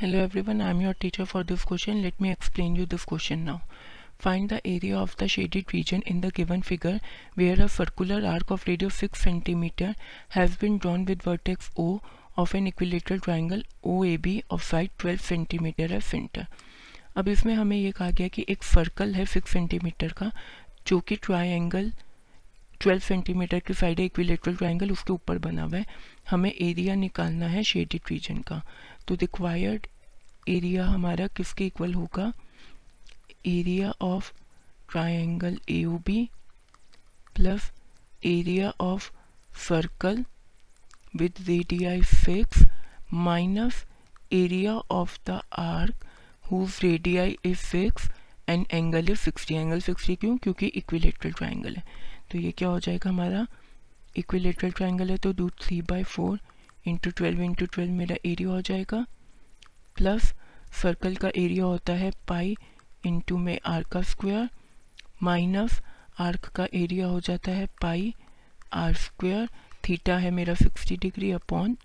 Hello everyone I am your teacher for this question let me explain you this question now find the area of the shaded region in the given figure where a circular arc of radius six centimetre has been drawn with vertex O of an equilateral triangle O A B of side twelve centimetre है centre अब इसमें हमें यह कहा गया कि एक circle है सिक्स सेंटीमीटर का, जो कि ट्राइंगल ट्वेल्व सेंटीमीटर की साइड है इक्विलेटरल ट्राइंगल उसके ऊपर बना हुआ है। हमें एरिया निकालना है शेडिड रीजन का। तो रिक्वायर्ड एरिया हमारा किसके इक्वल होगा area of triangle A B plus area of circle with radii fixed minus area of the arc whose radii is fixed and angle is sixty angle sixty क्यों? क्योंकि equilateral triangle है। तो ये क्या हो जाएगा हमारा? इक्विलेटरल ट्राइंगल है तो do three by four into twelve into twelve मेरा एरिया हो जाएगा। प्लस सर्कल का एरिया होता है पाई इंटू में आर का स्क्वायर माइनस आर्क का एरिया हो जाता है पाई आर स्क्वायर थीटा है मेरा sixty degree upon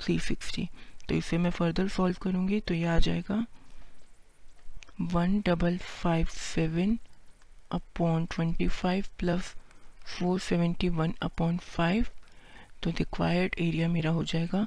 three sixty तो इसे मैं फर्दर सॉल्व करूँगी तो ये आ जाएगा one double five seven upon twenty five plus four seventy one upon five तो रिक्वायर्ड एरिया मेरा हो जाएगा